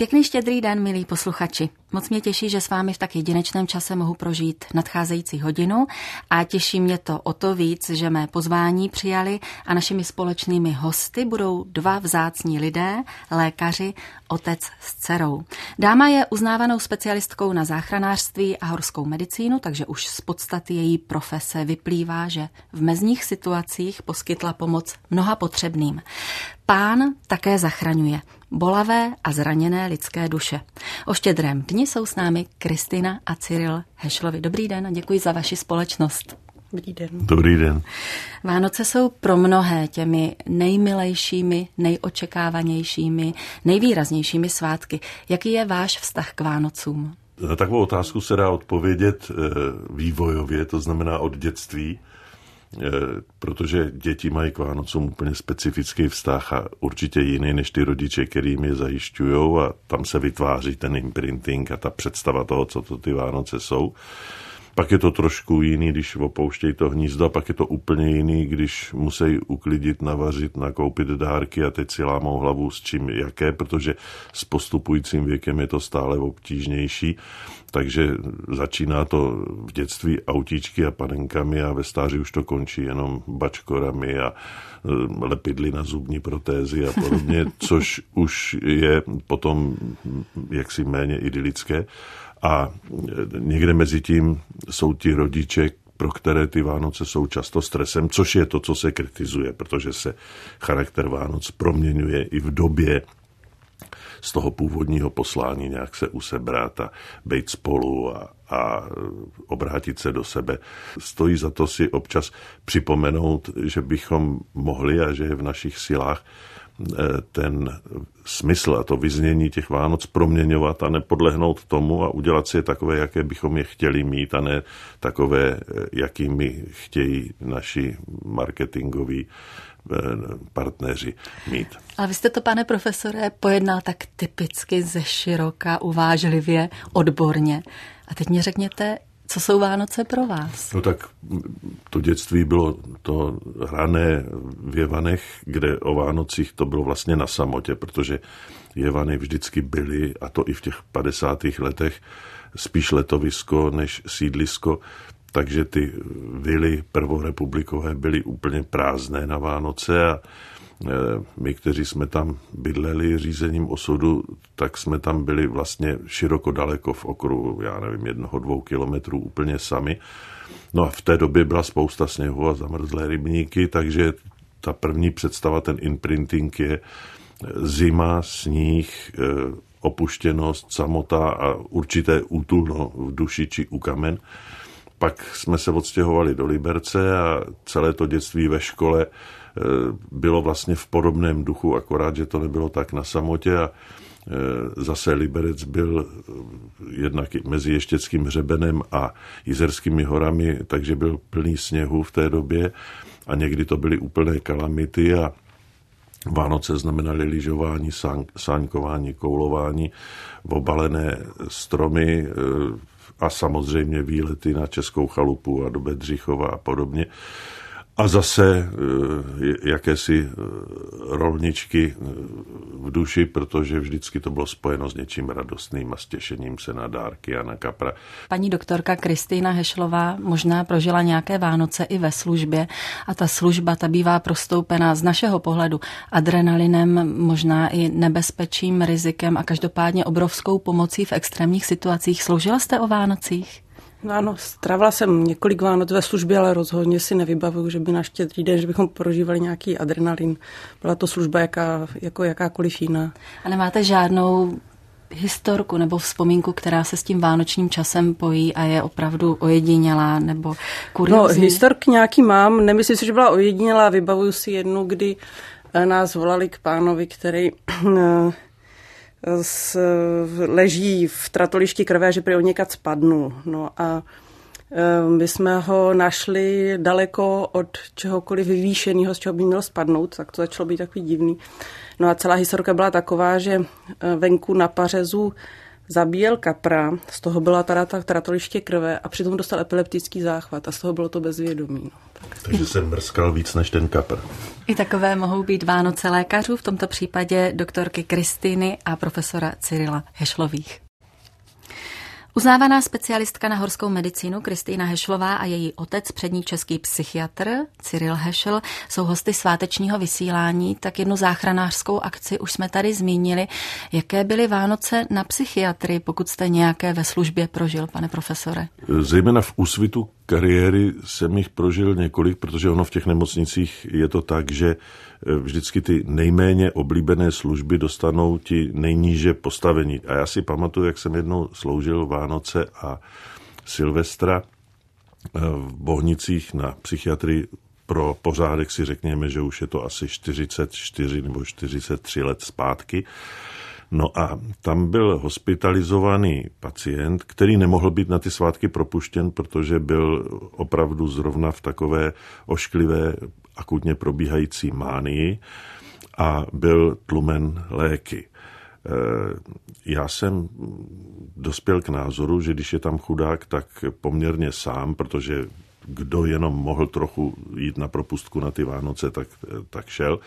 Pěkný štědrý den, milí posluchači. Moc mě těší, že s vámi v tak jedinečném čase mohu prožít nadcházející hodinu a těší mě to o to víc, že mé pozvání přijali a našimi společnými hosty budou dva vzácní lidé, lékaři, otec s dcerou. Dáma je uznávanou specialistkou na záchranářství a horskou medicínu, takže už z podstaty její profese vyplývá, že v mezních situacích poskytla pomoc mnoha potřebným. Pán také zachraňuje bolavé a zraněné lidské duše. O štědrém dni jsou s námi Kristina a Cyril Hešlovi. Dobrý den a děkuji za vaši společnost. Dobrý den. Dobrý den. Vánoce jsou pro mnohé těmi nejmilejšími, nejočekávanějšími, nejvýraznějšími svátky. Jaký je váš vztah k Vánocům? Na takovou otázku se dá odpovědět eh, vývojově, to znamená od dětství. Eh, protože děti mají k Vánocům úplně specifický vztah a určitě jiný než ty rodiče, kterým je zajišťují a tam se vytváří ten imprinting a ta představa toho, co to ty Vánoce jsou. Pak je to trošku jiný, když opouštějí to hnízdo, pak je to úplně jiný, když musí uklidit, navařit, nakoupit dárky a teď si lámou hlavu s čím jaké, protože s postupujícím věkem je to stále obtížnější. Takže začíná to v dětství autíčky a panenkami a ve stáří už to končí jenom bačkorami a e, lepidly na zubní protézy a podobně, což už je potom jaksi méně idylické. A někde mezi tím jsou ti rodiče, pro které ty Vánoce jsou často stresem, což je to, co se kritizuje, protože se charakter Vánoc proměňuje i v době z toho původního poslání nějak se usebrat a být spolu a, a obrátit se do sebe. Stojí za to si občas připomenout, že bychom mohli a že je v našich silách ten smysl a to vyznění těch Vánoc proměňovat a nepodlehnout tomu a udělat si je takové, jaké bychom je chtěli mít a ne takové, eh, jakými chtějí naši marketingoví eh, partneři mít. Ale vy jste to, pane profesore, pojednal tak typicky ze široka, uvážlivě, odborně. A teď mě řekněte, co jsou Vánoce pro vás? No tak to dětství bylo to hrané v Jevanech, kde o Vánocích to bylo vlastně na samotě, protože Jevany vždycky byly, a to i v těch 50. letech, spíš letovisko než sídlisko, takže ty vily prvorepublikové byly úplně prázdné na Vánoce a my, kteří jsme tam bydleli řízením osudu, tak jsme tam byli vlastně široko daleko v okruhu, já nevím, jednoho, dvou kilometrů úplně sami. No a v té době byla spousta sněhu a zamrzlé rybníky, takže ta první představa, ten imprinting je zima, sníh, eh, opuštěnost, samota a určité útulno v duši či u kamen. Pak jsme se odstěhovali do Liberce a celé to dětství ve škole Eh, bylo vlastně v podobném duchu, akorát, že to nebylo tak na samotě a eh, zase Liberec byl eh, jednak mezi Ještěckým hřebenem a Jizerskými horami, takže byl plný sněhu v té době a někdy to byly úplné kalamity a Vánoce znamenaly lyžování, sáňkování, koulování, obalené stromy a samozřejmě výlety na Českou chalupu a do Bedřichova a podobně a zase eh, jakési eh, rolničky eh, v duši, protože vždycky to bylo spojeno s něčím radostným a s těšením se na dárky a na kapra. Paní doktorka Kristýna Hešlová možná prožila nějaké Vánoce i ve službě a ta služba ta bývá prostoupená z našeho pohledu adrenalinem, možná i nebezpečím, rizikem a každopádně obrovskou pomocí v extrémních situacích. Sloužila jste o Vánocích? No ano, strávila jsem několik Vánoc ve službě, ale rozhodně si nevybavuju, že by na štědrý den, že bychom prožívali nějaký adrenalin. Byla to služba jaká, jako jakákoliv jiná. A nemáte žádnou historku nebo vzpomínku, která se s tím vánočním časem pojí a je opravdu ojedinělá nebo kuriozní? No, histork nějaký mám, nemyslím si, že byla ojedinělá, vybavuju si jednu, kdy eh, nás volali k pánovi, který eh, s, leží v tratolišti krve, že prý někat spadnul. No a e, my jsme ho našli daleko od čehokoliv vyvýšeného, z čeho by měl spadnout, tak to začalo být takový divný. No a celá historka byla taková, že e, venku na pařezu zabíjel kapra, z toho byla teda ta tratoliště krve a přitom dostal epileptický záchvat a z toho bylo to bezvědomí. No. Tak. Takže jsem mrskal víc než ten kapr. I takové mohou být Vánoce lékařů, v tomto případě doktorky Kristýny a profesora Cyrila Hešlových. Uznávaná specialistka na horskou medicínu Kristýna Hešlová a její otec, přední český psychiatr Cyril Hešel, jsou hosty svátečního vysílání, tak jednu záchranářskou akci už jsme tady zmínili. Jaké byly Vánoce na psychiatry, pokud jste nějaké ve službě prožil, pane profesore? Zejména v úsvitu kariéry jsem jich prožil několik, protože ono v těch nemocnicích je to tak, že vždycky ty nejméně oblíbené služby dostanou ti nejníže postavení. A já si pamatuju, jak jsem jednou sloužil Vánoce a Silvestra eh, v Bohnicích na psychiatrii pro pořádek si řekněme, že už je to asi 44 nebo 43 let zpátky. No a tam byl hospitalizovaný pacient, který nemohl být na ty svátky propuštěn, protože byl opravdu zrovna v takové ošklivé, akutně probíhající mánii a byl tlumen léky. E, já jsem dospěl k názoru, že když je tam chudák, tak poměrně sám, protože kdo jenom mohl trochu jít na propustku na ty Vánoce, tak, tak šel.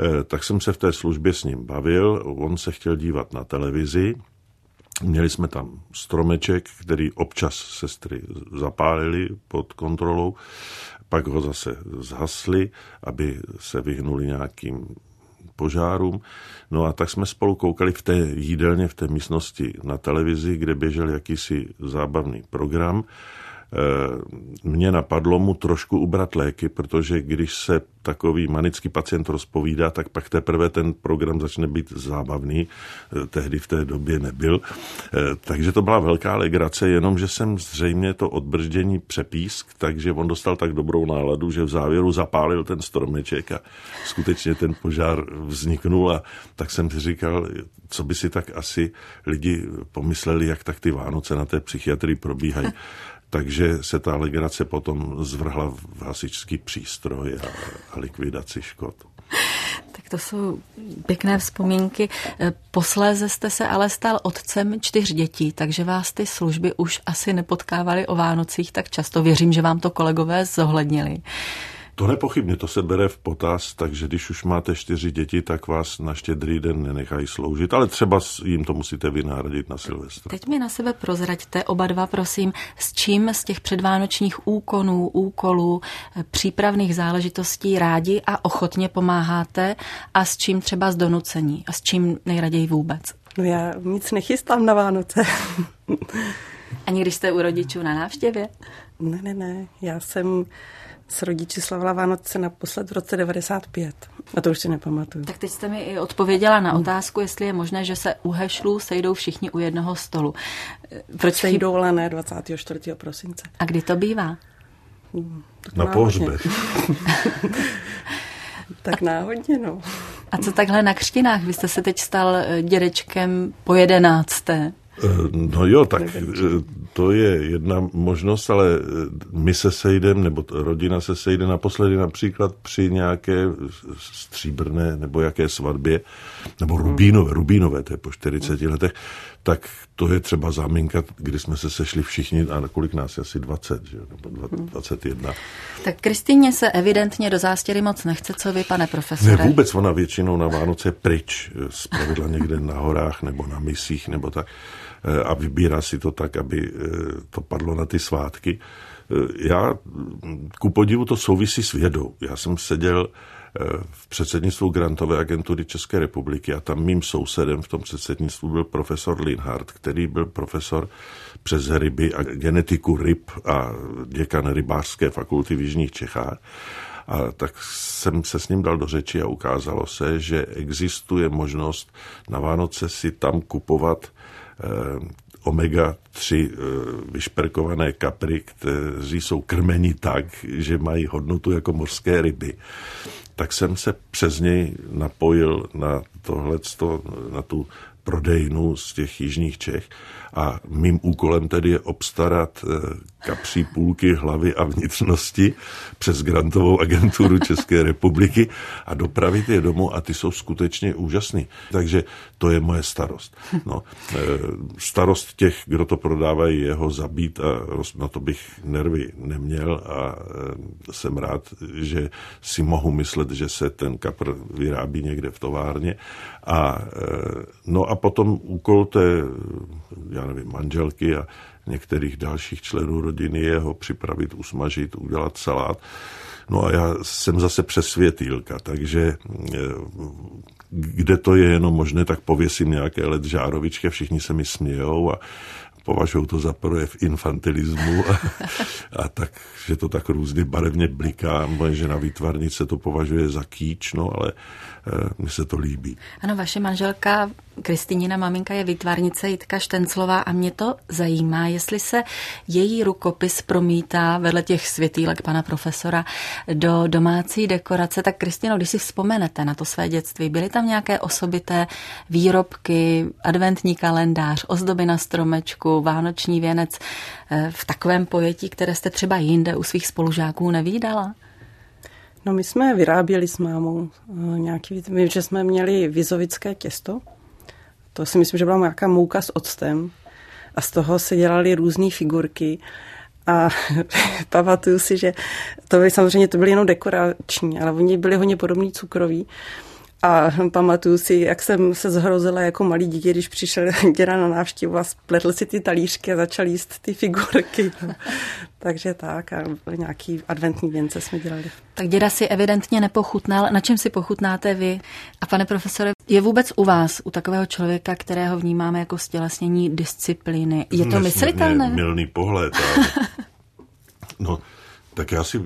Eh, tak jsem se v té službě s ním bavil, on se chtěl dívat na televizi, Měli jsme tam stromeček, který občas sestry zapálili pod kontrolou, pak ho zase zhasli, aby se vyhnuli nějakým požárům. No a tak jsme spolu koukali v té jídelně, v té místnosti na televizi, kde běžel jakýsi zábavný program mě napadlo mu trošku ubrat léky, protože když se takový manický pacient rozpovídá, tak pak teprve ten program začne být zábavný. Eh, tehdy v té době nebyl. Eh, takže to byla velká legrace, jenomže jsem zřejmě to odbrždění přepísk, takže on dostal tak dobrou náladu, že v závěru zapálil ten stromeček a skutečně ten požár vzniknul a tak jsem si říkal, co by si tak asi lidi pomysleli, jak tak ty Vánoce na té psychiatrii probíhají takže se ta legrace potom zvrhla v hasičský přístroj a, a likvidaci škod. Tak to jsou pěkné vzpomínky. Posléze jste se ale stal otcem čtyř dětí, takže vás ty služby už asi nepotkávaly o Vánocích tak často. Věřím, že vám to kolegové zohlednili. To nepochybně, to se bere v potaz, takže když už máte čtyři děti, tak vás na štědrý den nenechají sloužit, ale třeba jim to musíte vynahradit na Silvestra. Teď mi na sebe prozraďte oba dva, prosím, s čím z těch předvánočních úkonů, úkolů, eh, přípravných záležitostí rádi a ochotně pomáháte a s čím třeba z donucení a s čím nejraději vůbec? No já nic nechystám na Vánoce. Ani když jste u rodičů na návštěvě? Ne, ne, ne. Já jsem s rodiči slavila Vánoce naposled v roce 95. A to už si nepamatuju. Tak teď jste mi i odpověděla na otázku, jestli je možné, že se u hešlů sejdou všichni u jednoho stolu. Proč sejdou, ale ne 24. prosince. A kdy to bývá? Hmm, na pohřbech. tak náhodně, no. A co takhle na křtinách? Vy jste se teď stal eh, dědečkem po jedenácté. Eh, no jo, tak eh, to je jedna možnost, ale eh, my se sejdeme, nebo rodina se sejde naposledy například při nějaké stříbrné nebo jaké svatbě, nebo rubínové, rubínové, to je po 40 letech, tak to je třeba záminka, kdy jsme se sešli všichni, a kolik nás je asi 20, že? nebo 21. Tak Kristýně se evidentně do zástěry moc nechce, co vy, pane profesore? Ne, vůbec ona většinou na Vánoce pryč, zpravidla někde na horách nebo na misích nebo tak a vybírá si to tak, aby to padlo na ty svátky. Já, ku podivu, to souvisí s vědou. Já jsem seděl v předsednictvu grantové agentury České republiky a tam mým sousedem v tom předsednictvu byl profesor Linhardt, který byl profesor přes ryby a genetiku ryb a děkan rybářské fakulty v Jižních Čechách. A tak jsem se s ním dal do řeči a ukázalo se, že existuje možnost na Vánoce si tam kupovat eh, omega-3 eh, vyšperkované kapry, kteří jsou krmeni tak, že mají hodnotu jako mořské ryby. Tak jsem se přes něj napojil na tohle, na tu prodejnu z těch jižních Čech a mým úkolem tedy je obstarat eh, kapří půlky, hlavy a vnitřnosti přes grantovou agenturu České republiky a dopravit je domů a ty jsou skutečně úžasný. Takže to je moje starost. No, eh, starost těch, kdo to prodávají, jeho zabít a na to bych nervy neměl a eh, jsem rád, že si mohu myslet, že se ten kapr vyrábí někde v továrně. A, no a potom úkol té já nevím, manželky a některých dalších členů rodiny je ho připravit, usmažit, udělat salát. No a já jsem zase přesvětýlka, takže eh, kde to je jenom možné, tak pověsím nějaké let žárovičky, všichni se mi smějou a považují to za projev infantilismu a, a tak, že to tak různě barevně bliká. Moje žena výtvarnice to považuje za kýč, no ale Eh, mně se to líbí. Ano, vaše manželka Kristýnina maminka je výtvarnice Jitka Štenclová a mě to zajímá, jestli se její rukopis promítá vedle těch světýlek pana profesora do domácí dekorace. Tak Kristino, když si vzpomenete na to své dětství, byly tam nějaké osobité výrobky, adventní kalendář, ozdoby na stromečku, vánoční věnec eh, v takovém pojetí, které jste třeba jinde u svých spolužáků nevídala? No my jsme vyráběli s mámou eh, nějaký, vím, že jsme měli vizovické těsto, to si myslím, že byla nějaká mouka s octem a z toho se dělaly různé figurky a pamatuju si, že to byly samozřejmě to byly jenom dekorační, ale oni byli hodně podobní cukroví. A pamatuju si, jak jsem se zhrozila jako malý dítě, když přišel děda na návštěvu a spletl si ty talířky a začal jíst ty figurky. No. Takže tak, a nějaký adventní věnce jsme dělali. Tak děda si evidentně nepochutnal. Na čem si pochutnáte vy? A pane profesore, je vůbec u vás, u takového člověka, kterého vnímáme jako stělesnění disciplíny, je to myslitelné? milný pohled. Ale... no, tak já si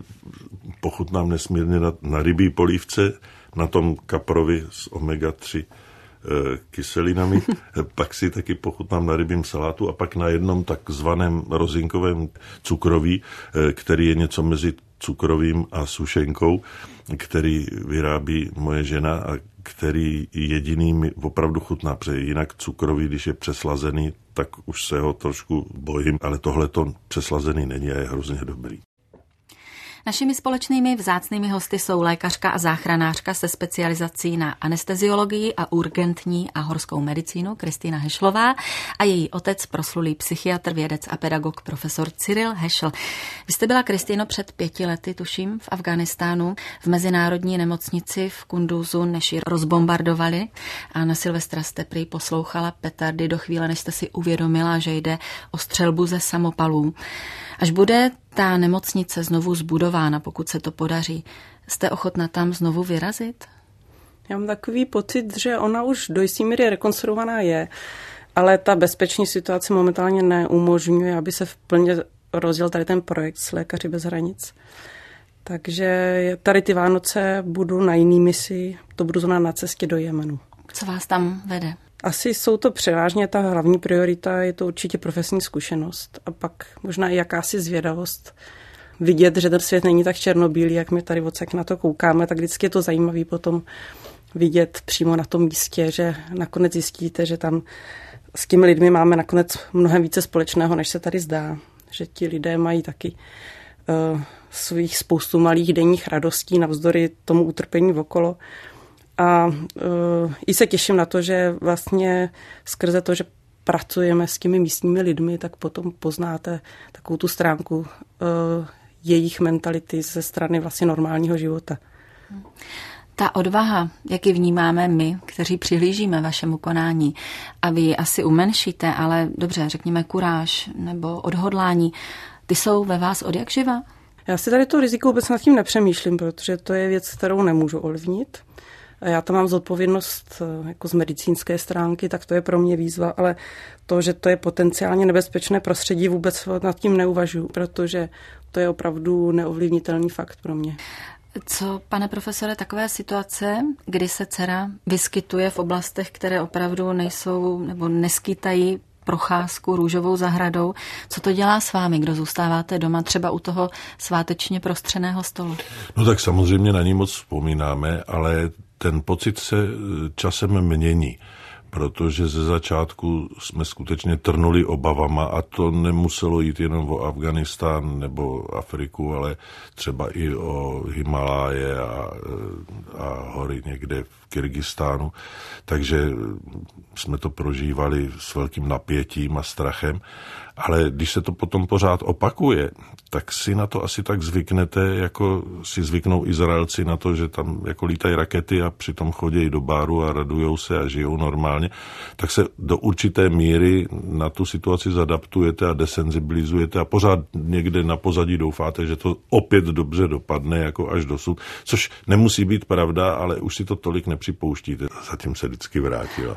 pochutnám nesmírně na, na rybí polívce, na tom kaprovi s omega-3 eh, kyselinami, pak si taky pochutnám na rybím salátu a pak na jednom takzvaném rozinkovém cukroví, eh, který je něco mezi cukrovým a sušenkou, který vyrábí moje žena a který jediný mi opravdu chutná, protože jinak cukrový, když je přeslazený, tak už se ho trošku bojím, ale tohle to přeslazený není a je hrozně dobrý. Našimi společnými vzácnými hosty jsou lékařka a záchranářka se specializací na anesteziologii a urgentní a horskou medicínu Kristýna Hešlová a její otec proslulý psychiatr, vědec a pedagog profesor Cyril Hešl. Vy jste byla, Kristýno, před pěti lety, tuším, v Afganistánu, v mezinárodní nemocnici v Kunduzu, než ji rozbombardovali a na Silvestra jste prý poslouchala petardy do chvíle, než jste si uvědomila, že jde o střelbu ze samopalů. Až bude ta nemocnice znovu zbudována, pokud se to podaří, jste ochotna tam znovu vyrazit? Já mám takový pocit, že ona už do jistý míry rekonstruovaná je, ale ta bezpečná situace momentálně neumožňuje, aby se plně rozděl tady ten projekt s Lékaři bez hranic. Takže tady ty Vánoce budu na jiný misi, to budu zrovna na cestě do Jemenu. Co vás tam vede? Asi jsou to převážně ta hlavní priorita, je to určitě profesní zkušenost a pak možná i jakási zvědavost. Vidět, že ten svět není tak černobílý, jak my tady odsaď na to koukáme, tak vždycky je to zajímavé potom vidět přímo na tom místě, že nakonec zjistíte, že tam s těmi lidmi máme nakonec mnohem více společného, než se tady zdá. Že ti lidé mají taky uh, svých spoustu malých denních radostí navzdory tomu utrpení okolo. A uh, i se těším na to, že vlastně skrze to, že pracujeme s těmi místními lidmi, tak potom poznáte takovou tu stránku uh, jejich mentality ze strany vlastně normálního života. Ta odvaha, jak ji vnímáme my, kteří přihlížíme vašemu konání, a vy ji asi umenšíte, ale dobře, řekněme kuráž nebo odhodlání, ty jsou ve vás od jak živa? Já si tady to riziko vůbec nad tím nepřemýšlím, protože to je věc, kterou nemůžu ovlivnit. Já tam mám zodpovědnost eh, jako z medicínské stránky, tak to je pro mě výzva, ale to, že to je potenciálně nebezpečné prostředí, vůbec nad tím neuvažuji, protože to je opravdu neovlivnitelný fakt pro mě. Co, pane profesore, takové situace, kdy se dcera vyskytuje v oblastech, které opravdu nejsou nebo neskýtají procházku růžovou zahradou. Co to dělá s vámi, kdo zůstáváte doma třeba u toho svátečně prostřeného stolu? No tak samozřejmě na ní moc vzpomínáme, ale ten pocit se časem mění protože ze začátku jsme skutečně trnuli obavama a to nemuselo jít jenom o Afganistán nebo Afriku, ale třeba i o Himaláje a, a hory někde v Kyrgyzstánu. Takže jsme to prožívali s velkým napětím a strachem. Ale když se to potom pořád opakuje, tak si na to asi tak zvyknete, jako si zvyknou Izraelci na to, že tam jako lítají rakety a přitom chodí do báru a radujou se a žijou normálně, tak se do určité míry na tu situaci zadaptujete a desenzibilizujete a pořád někde na pozadí doufáte, že to opět dobře dopadne jako až dosud, což nemusí být pravda, ale už si to tolik nepřipouštíte. Zatím se vždycky vrátila.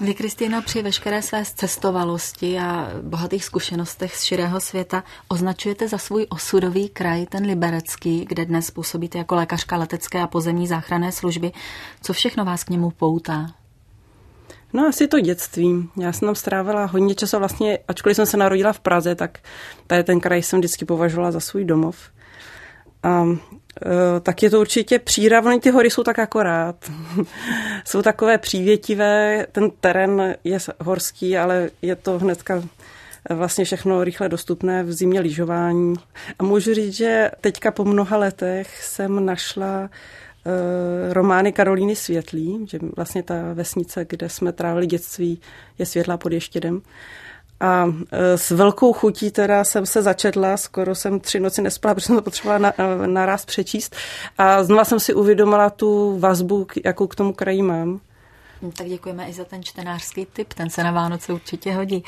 Vy, Kristýna, při veškeré své cestovalosti a bohatých zkušenostech z širého světa označujete za svůj osudový kraj, ten liberecký, kde dnes působíte jako lékařka letecké a pozemní záchranné služby. Co všechno vás k němu poutá? No asi to dětství. Já jsem tam strávila hodně času vlastně, ačkoliv jsem se narodila v Praze, tak tady ten kraj jsem vždycky považovala za svůj domov. A e, tak je to určitě příravný, ty hory jsou tak akorát. jsou takové přívětivé, ten terén je horský, ale je to hnedka vlastně všechno rychle dostupné v zimě lyžování. A můžu říct, že teďka po mnoha letech jsem našla uh, romány Karolíny Světlý, že vlastně ta vesnice, kde jsme trávili dětství, je světlá pod Ještědem. A e, s velkou chutí teda jsem se začetla, skoro jsem tři noci nespala, protože jsem to potřebovala na, naraz přečíst. A znova jsem si uvědomila tu vazbu, jakou k tomu kraji mám. No, tak děkujeme i za ten čtenářský tip, ten se na Vánoce určitě hodí.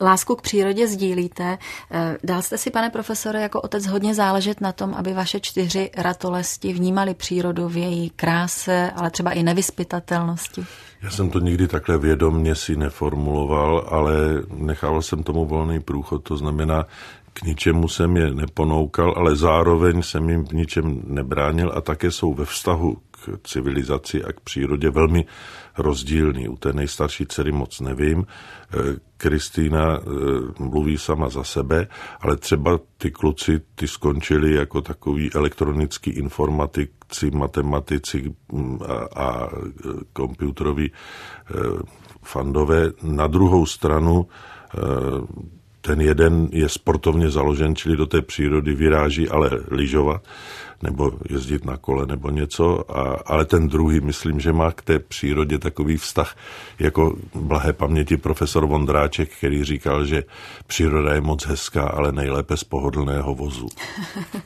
Lásku k přírodě sdílíte. Eh, dal jste si, pane profesore, jako otec hodně záležet na tom, aby vaše čtyři ratolesti vnímali přírodu v její kráse, ale třeba i nevyspytatelnosti? Já jsem to nikdy takhle vědomně si neformuloval, ale nechával jsem tomu volný průchod. To znamená, k ničemu jsem je neponoukal, ale zároveň jsem jim v ničem nebránil a také jsou ve vztahu k civilizaci a k přírodě velmi rozdílný. U té nejstarší dcery moc nevím. Eh, Kristýna eh, mluví sama za sebe, ale třeba ty kluci, ty skončili jako takový elektronický informatici, matematici mm, a, a komputeroví eh, fandové. Na druhou stranu ten jeden je sportovně založen, čili do té přírody vyráží, ale lyžovat nebo jezdit na kole nebo něco, a, ale ten druhý, myslím, že má k té přírodě takový vztah jako blahé paměti profesor Vondráček, který říkal, že příroda je moc hezká, ale nejlépe z pohodlného vozu.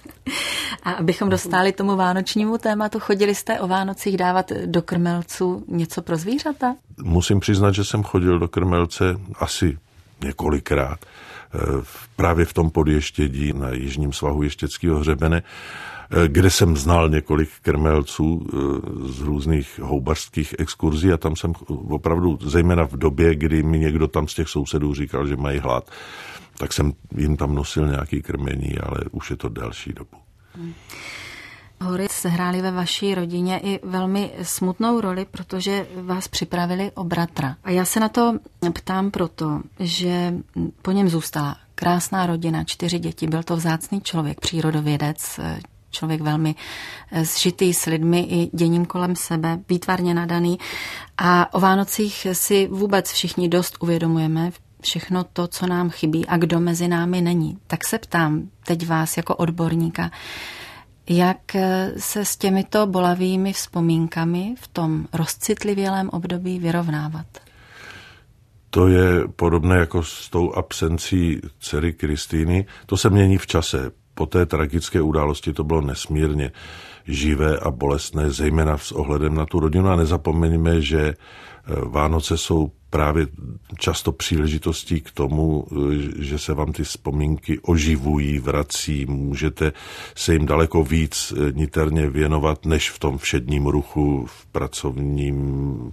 a abychom dostali tomu vánočnímu tématu, chodili jste o Vánocích dávat do krmelců něco pro zvířata? Musím přiznat, že jsem chodil do krmelce asi několikrát právě v tom podještědí na jižním svahu Ještěckého hřebene Eh, kde jsem znal několik krmelců eh, z různých houbařských exkurzí a tam jsem opravdu, zejména v době, kdy mi někdo tam z těch sousedů říkal, že mají hlad, tak jsem jim tam nosil nějaký krmení, ale už je to delší dobu. Hmm. Hory sehrály ve vaší rodině i velmi smutnou roli, protože vás připravili o bratra. A já se na to ptám proto, že po něm zůstala krásná rodina, čtyři děti, byl to vzácný člověk, přírodovědec, člověk velmi eh, zžitý s lidmi i děním kolem sebe, výtvarně nadaný. A o Vánocích si vůbec všichni dost uvědomujeme, všechno to, co nám chybí a kdo mezi námi není. Tak se ptám teď vás jako odborníka, jak eh, se s těmito bolavými vzpomínkami v tom rozcitlivělém období vyrovnávat? To je podobné jako s tou absencí dcery Kristýny. To se mění v čase po té tragické události to bylo nesmírně živé a bolestné, zejména s ohledem na tu rodinu. A nezapomeňme, že e, Vánoce jsou právě často příležitostí k tomu, že se vám ty vzpomínky oživují, vrací, můžete se jim daleko víc niterně věnovat, než v tom všedním ruchu, v pracovním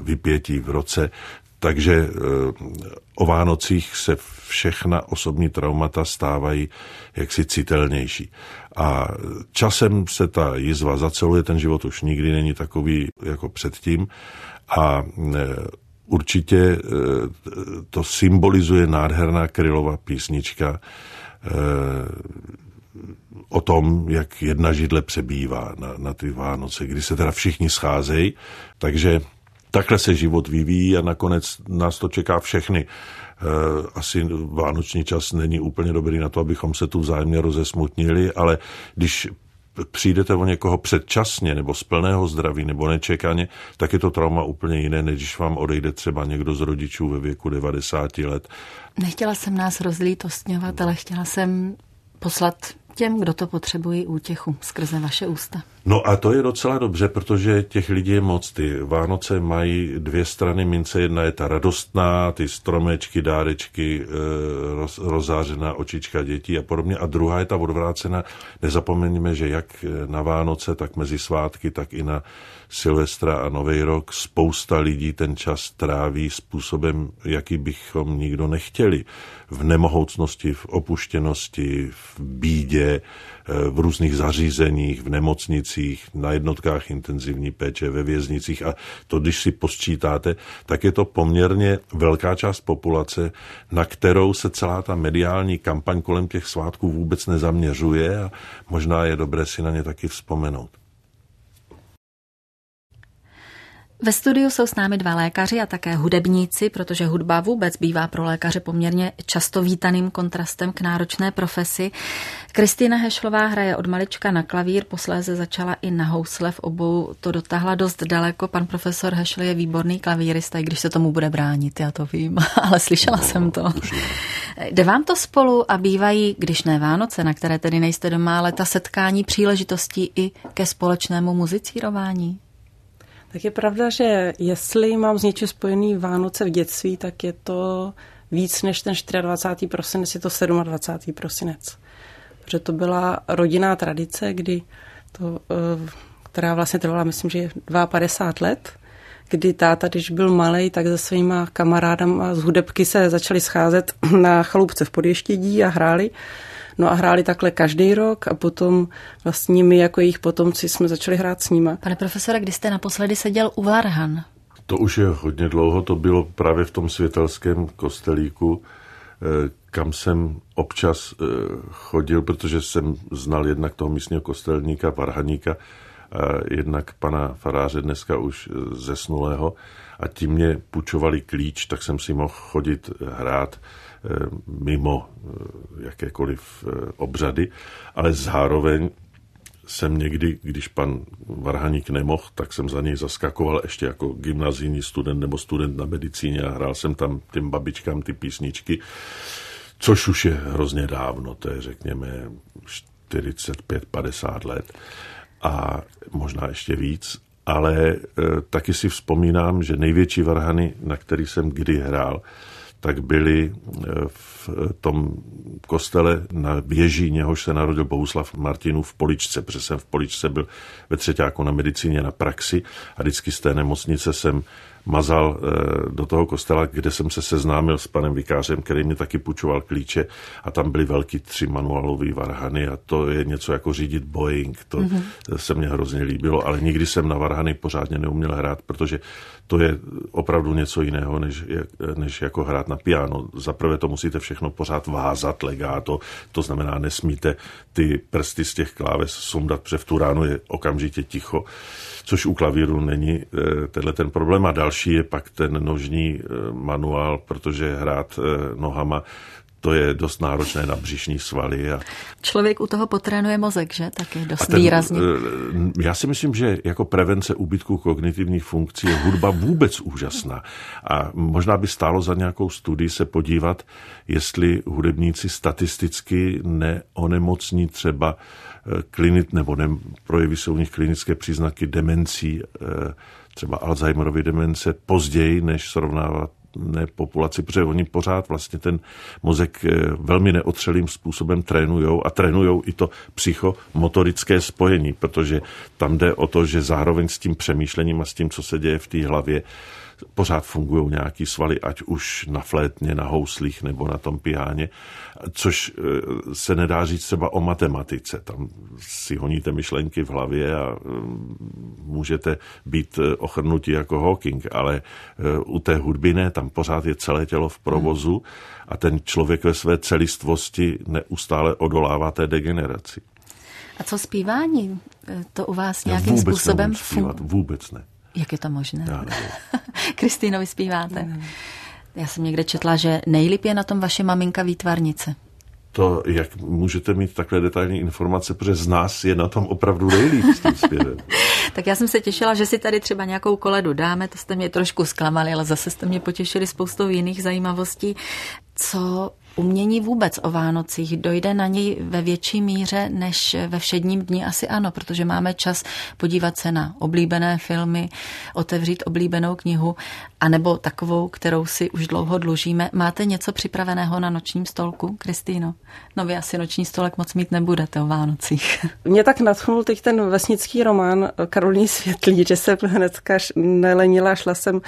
vypětí v roce. Takže eh, o Vánocích se všechna osobní traumata stávají jaksi citelnější. A časem se ta jizva zaceluje, ten život už nikdy není takový jako předtím. A eh, určitě eh, to symbolizuje nádherná Krylova písnička o tom, jak jedna židle přebývá na, na ty Vánoce, kdy se teda všichni scházejí. Takže takhle se život vyvíjí a nakonec nás to čeká všechny. Eh, asi vánoční čas není úplně dobrý na to, abychom se tu vzájemně rozesmutnili, ale když přijdete o někoho předčasně nebo z plného zdraví nebo nečekaně, tak je to trauma úplně jiné, než když vám odejde třeba někdo z rodičů ve věku 90 let. Nechtěla jsem nás rozlítostňovat, ale chtěla jsem poslat těm, kdo to potřebují útěchu skrze vaše ústa. No a to je docela dobře, protože těch lidí je moc. Ty Vánoce mají dvě strany mince. Jedna je ta radostná, ty stromečky, dárečky, eh, roz, rozářená očička dětí a podobně. A druhá je ta odvrácená. Nezapomeňme, že jak na Vánoce, tak mezi svátky, tak i na Silvestra a Nový rok spousta lidí ten čas tráví způsobem, jaký bychom nikdo nechtěli. V nemohoucnosti, v opuštěnosti, v bídě, eh, v různých zařízeních, v nemocnicích, na jednotkách intenzivní péče, ve věznicích. A to, když si posčítáte, tak je to poměrně velká část populace, na kterou se celá ta mediální kampaň kolem těch svátků vůbec nezaměřuje a možná je dobré si na ně taky vzpomenout. Ve studiu jsou s námi dva lékaři a také hudebníci, protože hudba vůbec bývá pro lékaře poměrně často vítaným kontrastem k náročné profesi. Kristýna Hešlová hraje od malička na klavír, posléze začala i na housle v obou, to dotáhla dost daleko. Pan profesor Hešl je výborný klavírista, i když se tomu bude bránit, já to vím, ale slyšela no, jsem to. Jde vám to spolu a bývají, když ne Vánoce, na které tedy nejste doma, ale ta setkání příležitostí i ke společnému muzicírování? Tak je pravda, že jestli mám s něčím spojený Vánoce v dětství, tak je to víc než ten 24. prosinec, je to 27. prosinec. Protože to byla rodinná tradice, kdy to, eh, která vlastně trvala, myslím, že 52 let, kdy táta, když byl malý, tak se svýma kamarádama z hudebky se začali scházet na chalupce v Podještědí a hráli. No a hráli takhle každý rok a potom vlastně my jako jejich potomci jsme začali hrát s nima. Pane profesore, kdy jste naposledy seděl u Varhan? To už je hodně dlouho, to bylo právě v tom světelském kostelíku, eh, kam jsem občas eh, chodil, protože jsem znal jednak toho místního kostelníka, varhaníka, jednak pana faráře dneska už zesnulého. A tím mě půjčovali klíč, tak jsem si mohl chodit hrát Eh, mimo eh, jakékoliv eh, obřady, ale zároveň jsem někdy, když pan Varhaník nemohl, tak jsem za něj zaskakoval ještě jako gymnazijní student nebo student na medicíně a hrál jsem tam těm babičkám ty písničky, což už je hrozně dávno, to je řekněme 45-50 let a možná ještě víc, ale e, taky si vzpomínám, že největší varhany, na který jsem kdy hrál, tak byli eh, v tom kostele na věži, něhož se narodil Bohuslav Martinů v Poličce, protože jsem v Poličce byl ve třetíku na medicíně na praxi a vždycky z té nemocnice jsem mazal eh, do toho kostela, kde jsem se seznámil s panem vikářem, který mi taky půjčoval klíče a tam byly velký tři manuálové varhany a to je něco jako řídit Boeing. To mm-hmm. se mně hrozně líbilo, ale nikdy jsem na varhany pořádně neuměl hrát, protože to je opravdu něco jiného, než, než jako hrát na piano. Zaprvé to musíte všechno pořád vázat, legáto, to znamená, nesmíte ty prsty z těch kláves sundat, protože v tu ránu je okamžitě ticho, což u klavíru není eh, tenhle ten problém. A další je pak ten nožní eh, manuál, protože hrát eh, nohama to je dost náročné na břišní svaly. A... Člověk u toho potrénuje mozek, že? Taky dost ten, výrazně. Eh, já si myslím, že jako prevence úbytku kognitivních funkcí je hudba vůbec úžasná. A možná by stálo za nějakou studii se podívat, jestli hudebníci statisticky neonemocní třeba eh, klinit, nebo ne, projeví se u nich klinické příznaky demencí, eh, třeba Alzheimerovy demence později, než srovnávat populaci, protože oni pořád vlastně ten mozek eh, velmi neotřelým způsobem trénujou a trénujou i to psychomotorické spojení, protože tam jde o to, že zároveň s tím přemýšlením a s tím, co se děje v té hlavě, pořád fungují nějaký svaly, ať už na flétně, na houslích nebo na tom piáně, což e, se nedá říct třeba o matematice. Tam si honíte myšlenky v hlavě a e, můžete být e, ochrnutí jako Hawking, ale u té hudby ne, tam pořád je celé tělo v provozu a ten člověk ve své celistvosti neustále odolává té degeneraci. A co zpívání? To u vás nějakým způsobem funguje? Vůbec ne. Jak je to možné? Kristýno, vy zpíváte? Já jsem někde četla, že nejlíp je na tom vaše maminka výtvarnice to, jak můžete mít takové detailní informace, protože z nás je na tom opravdu nejlíp s tím zpěvem. tak já jsem se těšila, že si tady třeba nějakou koledu dáme, to jste mě trošku zklamali, ale zase jste mě potěšili spoustou jiných zajímavostí. Co umění vůbec o Vánocích dojde na něj ve větší míře než ve všedním dni? Asi ano, protože máme čas podívat se na oblíbené filmy, otevřít oblíbenou knihu, anebo takovou, kterou si už dlouho dlužíme. Máte něco připraveného na nočním stolku, Kristýno? No vy asi noční stolek moc mít nebudete o Vánocích. Mě tak nadchnul teď ten vesnický román Karolní světlí, že se hnedka nelenila, šla jsem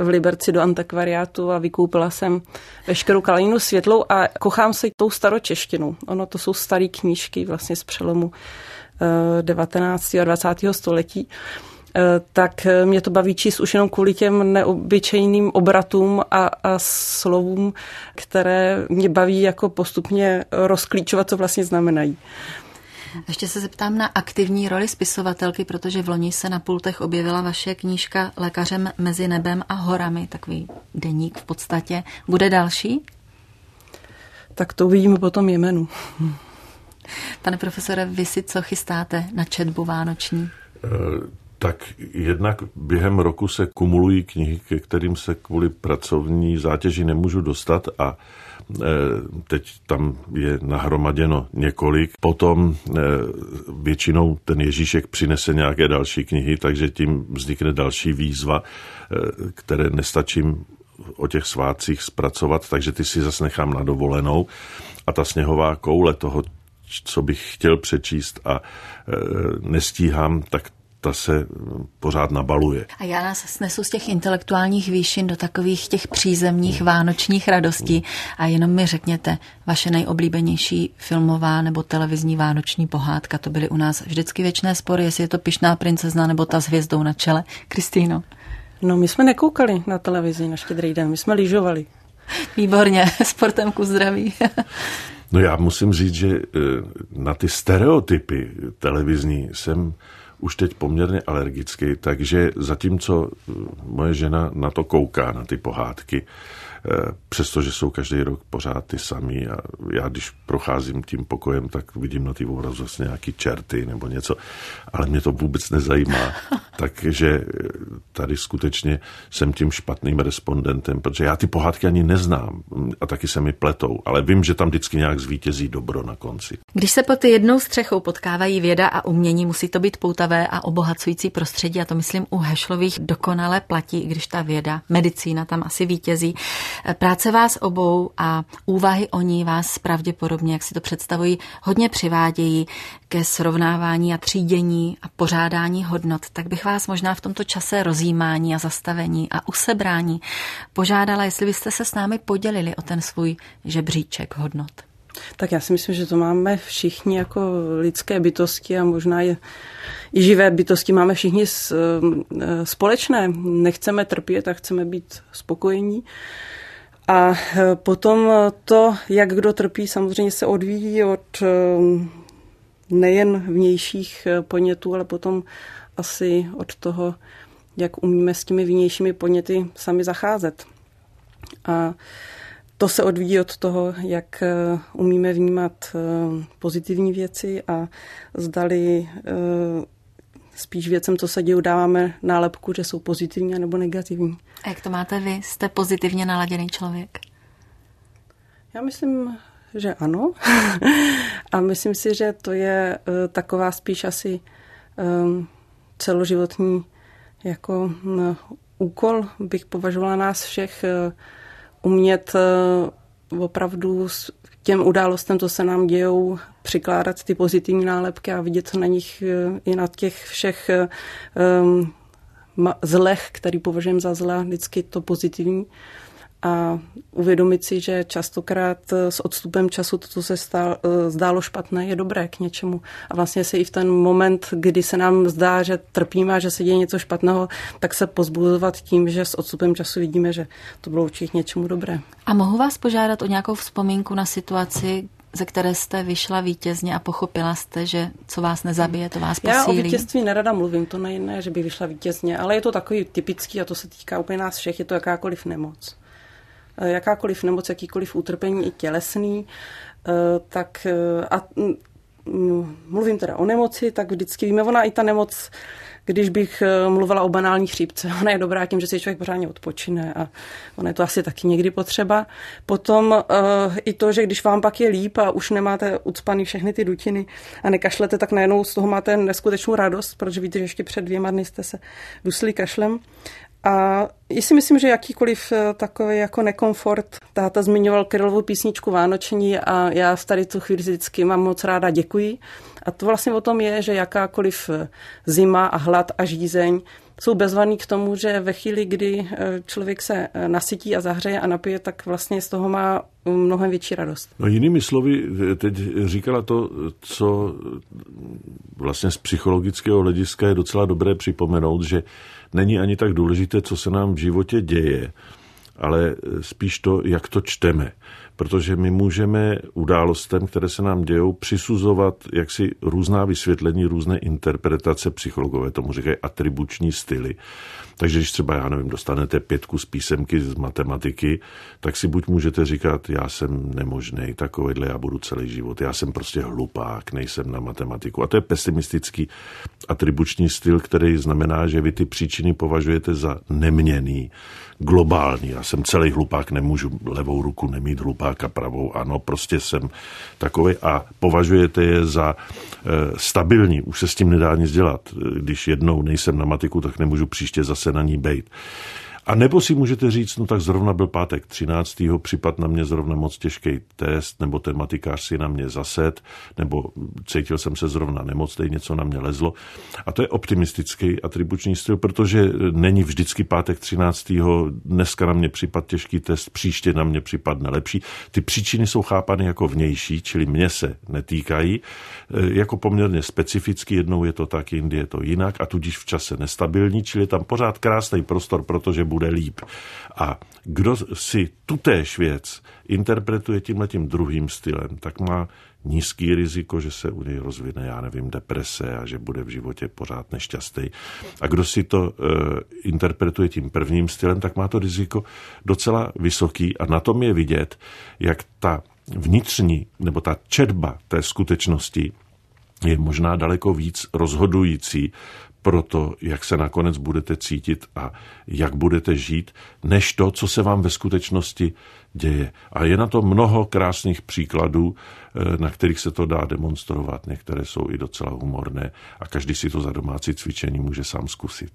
v Liberci do antikvariátu a vykoupila jsem veškerou kalinu světlou a kochám se tou staročeštinou. Ono to jsou staré knížky vlastně z přelomu 19. Eh, a 20. století eh, tak mě to baví číst už jenom kvůli těm neobyčejným obratům a, a slovům, které mě baví jako postupně rozklíčovat, co vlastně znamenají. Ještě se zeptám na aktivní roli spisovatelky, protože v loni se na pultech objevila vaše knížka Lékařem mezi nebem a horami, takový deník v podstatě. Bude další? Tak to uvidíme potom jmenu. Pane profesore, vy si co chystáte na četbu vánoční? Tak jednak během roku se kumulují knihy, ke kterým se kvůli pracovní zátěži nemůžu dostat a Eh, teď tam je nahromaděno několik. Potom eh, většinou ten Ježíšek přinese nějaké další knihy, takže tím vznikne další výzva, eh, které nestačím o těch svátcích zpracovat, takže ty si zase nechám na dovolenou. A ta sněhová koule toho, co bych chtěl přečíst a nestíhám, tak ta se pořád nabaluje. A já nás snesu z těch intelektuálních výšin do takových těch přízemních vánočních radostí a jenom mi řekněte, vaše nejoblíbenější filmová nebo televizní vánoční pohádka, to byly u nás vždycky věčné spory, jestli je to Pišná princezna nebo ta s hvězdou na čele. Kristýno. No my jsme nekoukali na televizi na štědrý den, my jsme lyžovali. Výborně, sportem ku zdraví. No já musím říct, že eh, na ty stereotypy televizní jsem už teď poměrně alergický, takže zatímco moje žena na to kouká, na ty pohádky, přestože jsou každý rok pořád ty samý a já když procházím tím pokojem, tak vidím na té obrazovce nějaký čerty nebo něco, ale mě to vůbec nezajímá. Takže eh, tady skutečně jsem tím špatným respondentem, protože já ty pohádky ani neznám a taky se mi pletou, ale vím, že tam vždycky nějak zvítězí dobro na konci. Když se pod jednou střechou potkávají věda a umění, musí to být poutavé a obohacující prostředí a to myslím u Hešlových dokonale platí, když ta věda, medicína tam asi vítězí. Práce vás obou a úvahy o ní vás pravděpodobně, jak si to představují, hodně přivádějí ke srovnávání a třídění a pořádání hodnot. Tak bych vás možná v tomto čase rozjímání a zastavení a usebrání požádala, jestli byste se s námi podělili o ten svůj žebříček hodnot. Tak já si myslím, že to máme všichni jako lidské bytosti a možná je, i živé bytosti máme všichni společné. Nechceme trpět a chceme být spokojení. A e, potom to, jak kdo trpí, samozřejmě se odvíjí od e, nejen vnějších ponětů, ale potom asi od toho, jak umíme s těmi vnějšími poněty sami zacházet. A to se odvíjí od toho, jak umíme vnímat pozitivní věci a zdali spíš věcem, co se dějí, dáváme nálepku, že jsou pozitivní nebo negativní. A jak to máte vy? Jste pozitivně naladěný člověk? Já myslím, že ano. a myslím si, že to je uh, taková spíš asi um, celoživotní jako um, úkol, bych považovala nás všech uh, umět uh, opravdu těm událostem, co se nám dějou, přikládat ty pozitivní nálepky a vidět na nich eh, i na těch všech um, zlech, který považujeme za zlé, vždycky to pozitivní a uvědomit si, že častokrát eh, s odstupem času to, co se stál, eh, zdálo špatné, je dobré k něčemu. A vlastně se i v ten moment, kdy se nám zdá, že trpíme a že se děje něco špatného, tak se pozbuzovat tím, že s odstupem času vidíme, že to bylo určitě k něčemu dobré. A mohu vás požádat o nějakou vzpomínku na situaci, ze které jste vyšla vítězně a pochopila jste, že co vás nezabije, to vás posílí? Já o vítězství nerada mluvím, to nejiné, že bych vyšla vítězně, ale je to takový typický a to se týká úplně nás všech, je to jakákoliv nemoc. Eh, jakákoliv nemoc, jakýkoliv utrpení i tělesný, eh, tak a mluvím teda o nemoci, tak vždycky víme, ona i ta nemoc když bych eh, mluvila o banální chřípce. Ona je dobrá tím, že si člověk pořádně odpočine a ona je to asi taky někdy potřeba. Potom uh, i to, že když vám pak je líp a už nemáte ucpaný všechny ty dutiny a nekašlete, tak najednou z toho máte neskutečnou radost, protože víte, že ještě před dvěma dny jste se dusli kašlem. A já si myslím, že jakýkoliv eh, takový jako nekomfort, táta zmiňoval Krylovu písničku Vánoční a já v tady tu chvíli vždycky mám moc ráda děkuji. A to vlastně o tom je, že jakákoliv eh, zima a hlad a žízeň jsou bezvaný k tomu, že ve chvíli, kdy eh, člověk se nasytí a zahřeje a napije, tak vlastně z toho má mnohem větší radost. No jinými slovy, teď říkala to, co vlastně z psychologického hlediska je docela dobré připomenout, že není ani tak důležité, co se nám v životě děje, ale spíš to, jak to čteme. Protože my můžeme událostem, které se nám dějou, přisuzovat jaksi různá vysvětlení, různé interpretace, psychologové tomu říkají atribuční styly. Takže když třeba, já nevím, dostanete pětku z písemky z matematiky, tak si buď můžete říkat, já jsem nemožný, takovýhle já budu celý život, já jsem prostě hlupák, nejsem na matematiku. A to je pesimistický atribuční styl, který znamená, že vy ty příčiny považujete za neměný, globální. Já jsem celý hlupák, nemůžu levou ruku nemít hlupáka pravou, ano, prostě jsem takový a považujete je za e, stabilní. Už se s tím nedá nic dělat. Když jednou nejsem na matiku, tak nemůžu příště zase na ní bejt. A nebo si můžete říct, no tak zrovna byl pátek 13. připad na mě zrovna moc těžký test, nebo ten matikář si na mě zased, nebo cítil jsem se zrovna nemocný, něco na mě lezlo. A to je optimistický atribuční styl, protože není vždycky pátek 13. dneska na mě připad těžký test, příště na mě připadne lepší. Ty příčiny jsou chápány jako vnější, čili mě se netýkají, e, jako poměrně specificky, jednou je to tak, jindy je to jinak a tudíž v čase nestabilní, čili tam pořád krásný prostor, protože bude líp. A kdo si tutéž věc interpretuje tímhletím druhým stylem, tak má nízký riziko, že se u něj rozvine, já nevím, deprese a že bude v životě pořád nešťastný. A kdo si to e, interpretuje tím prvním stylem, tak má to riziko docela vysoký a na tom je vidět, jak ta vnitřní nebo ta četba té skutečnosti je možná daleko víc rozhodující pro to, jak se nakonec budete cítit a jak budete žít, než to, co se vám ve skutečnosti děje. A je na to mnoho krásných příkladů, eh, na kterých se to dá demonstrovat. Některé jsou i docela humorné a každý si to za domácí cvičení může sám zkusit.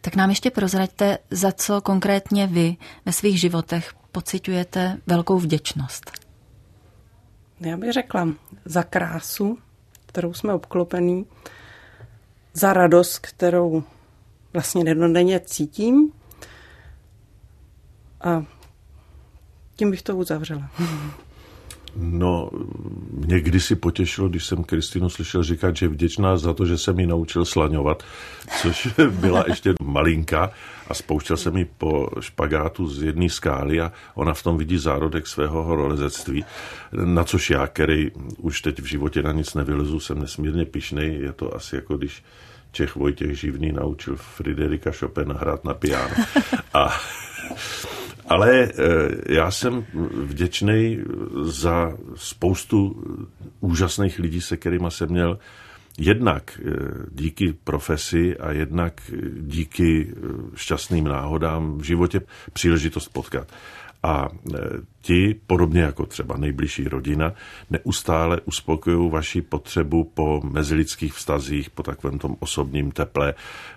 Tak nám ještě prozraďte, za co konkrétně vy ve svých životech pocitujete velkou vděčnost. Já bych řekla za krásu, kterou jsme obklopení, za radost, kterou vlastně denodenně cítím. A tím bych to uzavřela. No, mě kdysi potěšilo, když jsem Kristinu slyšel říkat, že je vděčná za to, že jsem ji naučil slaňovat, což byla ještě malinka a spouštěl jsem ji po špagátu z jedné skály a ona v tom vidí zárodek svého horolezectví, na což já, který už teď v životě na nic nevylezu, jsem nesmírně pišnej. Je to asi jako když Čech Vojtěch Živný naučil Friderika Chopina hrát na piano. A ale eh, já jsem vděčný za spoustu úžasných lidí, se kterými jsem měl jednak eh, díky profesi a jednak díky eh, šťastným náhodám v životě příležitost potkat. A ti, podobně jako třeba nejbližší rodina, neustále uspokojují vaši potřebu po mezilidských vztazích, po takovém tom osobním teple,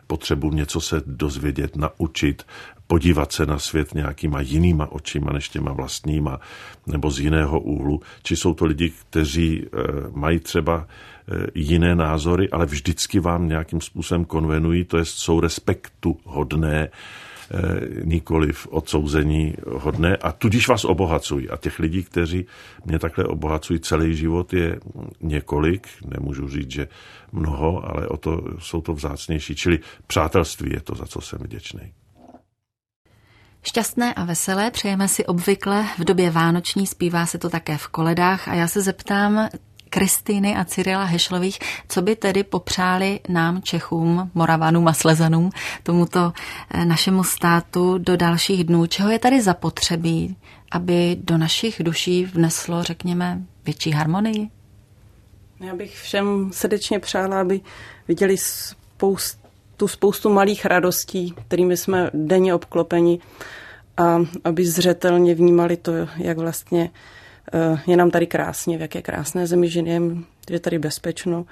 potřebu něco se dozvědět, naučit, podívat se na svět nějakýma jinýma očima než těma vlastníma, nebo z jiného úhlu. Či jsou to lidi, kteří eh, mají třeba eh, jiné názory, ale vždycky vám nějakým způsobem konvenují, to je jsou respektu hodné, Eh, nikoliv odsouzení hodné a tudíž vás obohacují. A těch lidí, kteří mě takhle obohacují celý život, je několik, nemůžu říct, že mnoho, ale o to jsou to vzácnější. Čili přátelství je to, za co jsem vděčný. Šťastné a veselé přejeme si obvykle. V době vánoční, zpívá se to také v koledách. A já se zeptám Kristýny a Cyrila Hešlových, co by tedy popřáli nám Čechům, Moravanům a Slezanům, tomuto eh, našemu státu do dalších dnů, čeho je tady zapotřebí, aby do našich duší vneslo, řekněme, větší harmonii? Já bych všem srdečně přála, aby viděli spoustu, spoustu malých radostí, kterými jsme denně obklopeni a aby zřetelně vnímali to, jak vlastně eh, je nám tady krásně, v jaké krásné zemi žijeme, že je tady bezpečno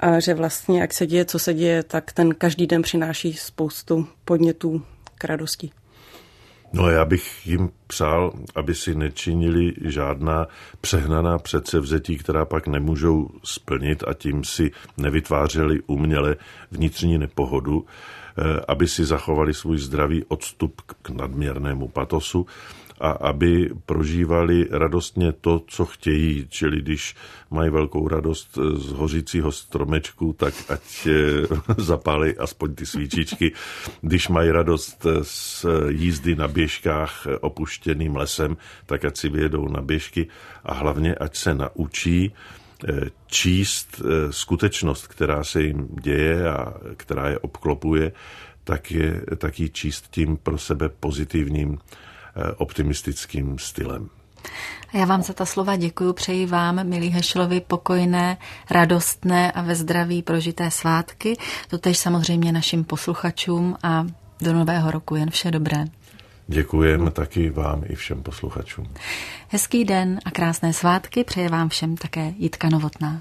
a že vlastně, jak se děje, co se děje, tak ten každý den přináší spoustu podnětů k radosti. No já bych jim přál, aby si nečinili žádná přehnaná předsevzetí, která pak nemůžou splnit a tím si nevytvářeli uměle vnitřní nepohodu, eh, aby si zachovali svůj zdravý odstup k nadměrnému patosu a aby prožívali radostně to, co chtějí. Čili když mají velkou radost z hořícího stromečku, tak ať eh, zapálí aspoň ty svíčičky. Když mají radost z jízdy na běžkách opuštěným lesem, tak ať si vyjedou na běžky a hlavně ať se naučí eh, číst eh, skutečnost, která se jim děje a která je obklopuje, tak, je, tak ji číst tím pro sebe pozitivním Eh, optimistickým stylem. Já vám za ta slova děkuji, přeji vám, milí Hešlovi, pokojné, radostné a ve zdraví prožité svátky. To tež samozřejmě našim posluchačům a do nového roku jen vše dobré. Děkujeme taky vám i všem posluchačům. Hezký den a krásné svátky přeje vám všem také Jitka Novotná.